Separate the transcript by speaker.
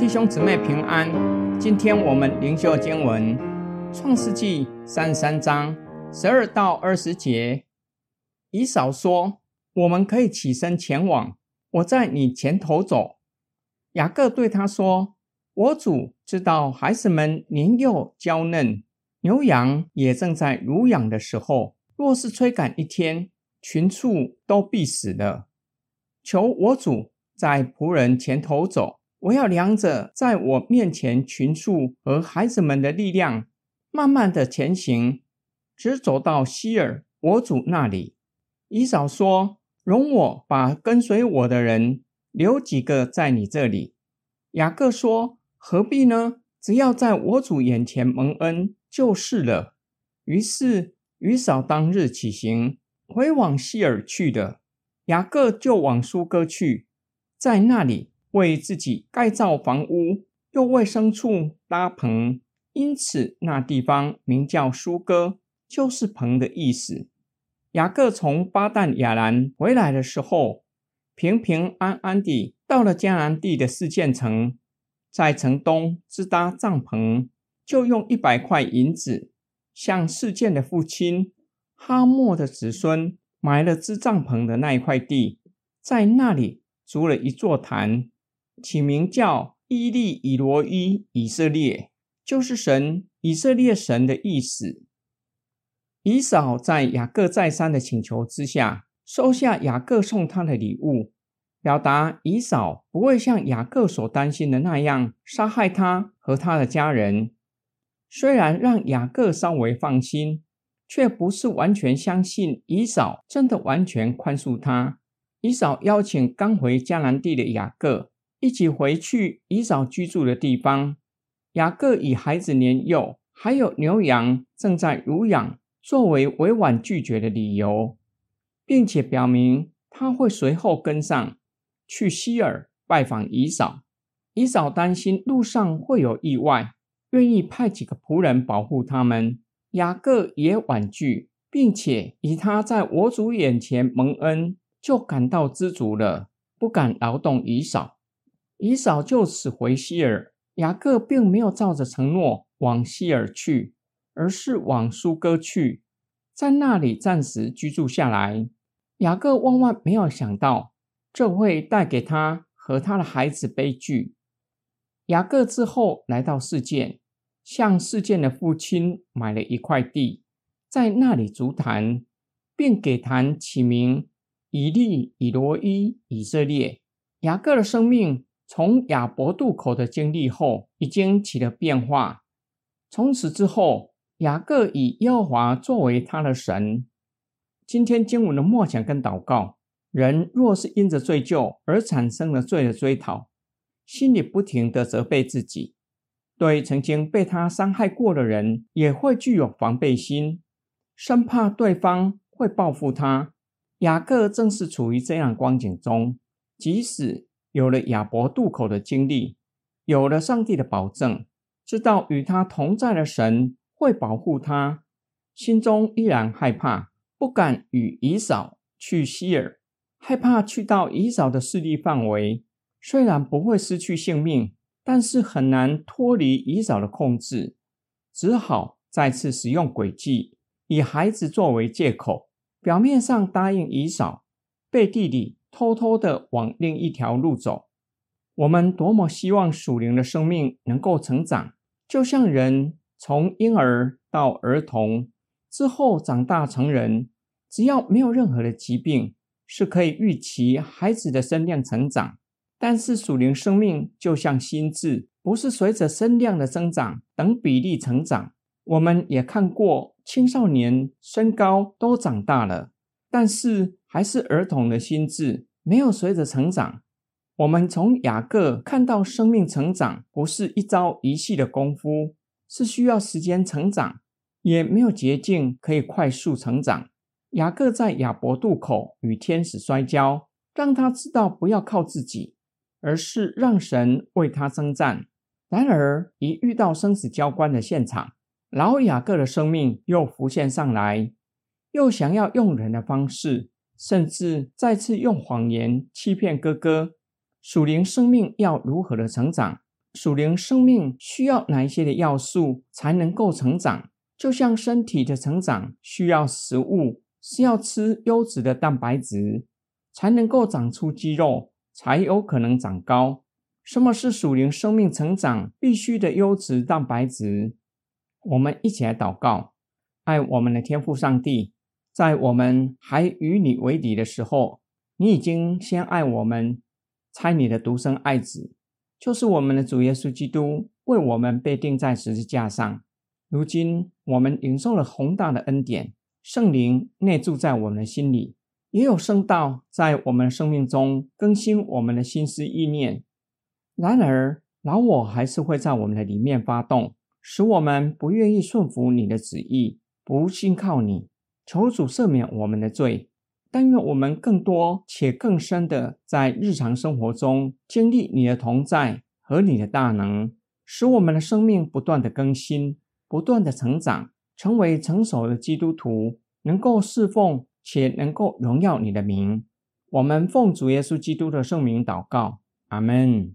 Speaker 1: 弟兄姊妹平安。今天我们灵修经文《创世纪》三十三章十二到二十节。以扫说：“我们可以起身前往，我在你前头走。”雅各对他说：“我主知道孩子们年幼娇嫩，牛羊也正在乳养的时候，若是催赶一天，群畜都必死了。求我主在仆人前头走。”我要两者在我面前群畜和孩子们的力量，慢慢的前行，直走到希尔我主那里。以扫说：“容我把跟随我的人留几个在你这里。”雅各说：“何必呢？只要在我主眼前蒙恩就是了。”于是于扫当日起行，回往希尔去的。雅各就往苏哥去，在那里。为自己盖造房屋，又为牲畜搭棚，因此那地方名叫苏哥，就是棚的意思。雅各从巴旦亚兰回来的时候，平平安安地到了迦南地的四建城，在城东支搭帐篷，就用一百块银子向事件的父亲哈莫的子孙买了支帐篷的那一块地，在那里筑了一座坛。起名叫伊利以罗伊以色列，就是神以色列神的意思。以扫在雅各再三的请求之下，收下雅各送他的礼物，表达以扫不会像雅各所担心的那样杀害他和他的家人。虽然让雅各稍微放心，却不是完全相信以扫真的完全宽恕他。以扫邀请刚回迦南地的雅各。一起回去以扫居住的地方。雅各以孩子年幼，还有牛羊正在乳养，作为委婉拒绝的理由，并且表明他会随后跟上去希尔拜访以扫。以扫担心路上会有意外，愿意派几个仆人保护他们。雅各也婉拒，并且以他在我主眼前蒙恩，就感到知足了，不敢劳动以扫。以扫就此回希尔，雅各并没有照着承诺往希尔去，而是往苏哥去，在那里暂时居住下来。雅各万万没有想到，这会带给他和他的孩子悲剧。雅各之后来到事件，向事件的父亲买了一块地，在那里筑坛，并给坛起名以利以罗伊以色列。雅各的生命。从亚伯渡口的经历后，已经起了变化。从此之后，雅各以耶和华作为他的神。今天经文的默想跟祷告：人若是因着罪疚而产生了罪的追讨，心里不停的责备自己，对曾经被他伤害过的人，也会具有防备心，生怕对方会报复他。雅各正是处于这样光景中，即使。有了亚伯渡口的经历，有了上帝的保证，知道与他同在的神会保护他，心中依然害怕，不敢与以扫去希尔，害怕去到以扫的势力范围。虽然不会失去性命，但是很难脱离以扫的控制，只好再次使用诡计，以孩子作为借口，表面上答应以扫，背地里。偷偷的往另一条路走。我们多么希望属灵的生命能够成长，就像人从婴儿到儿童之后长大成人，只要没有任何的疾病，是可以预期孩子的身量成长。但是属灵生命就像心智，不是随着身量的增长等比例成长。我们也看过青少年身高都长大了。但是还是儿童的心智没有随着成长。我们从雅各看到生命成长不是一朝一夕的功夫，是需要时间成长，也没有捷径可以快速成长。雅各在亚伯渡口与天使摔跤，让他知道不要靠自己，而是让神为他征战。然而一遇到生死交关的现场，老雅各的生命又浮现上来。又想要用人的方式，甚至再次用谎言欺骗哥哥。属灵生命要如何的成长，属灵生命需要哪一些的要素才能够成长？就像身体的成长需要食物，是要吃优质的蛋白质，才能够长出肌肉，才有可能长高。什么是属灵生命成长必须的优质蛋白质？我们一起来祷告，爱我们的天父上帝，在我们还与你为敌的时候，你已经先爱我们，差你的独生爱子，就是我们的主耶稣基督，为我们被钉在十字架上。如今我们领受了宏大的恩典，圣灵内住在我们的心里，也有圣道在我们生命中更新我们的心思意念。然而，老我还是会在我们的里面发动，使我们不愿意顺服你的旨意，不信靠你。求主赦免我们的罪，但愿我们更多且更深的在日常生活中经历你的同在和你的大能，使我们的生命不断的更新，不断的成长，成为成熟的基督徒，能够侍奉且能够荣耀你的名。我们奉主耶稣基督的圣名祷告，阿门。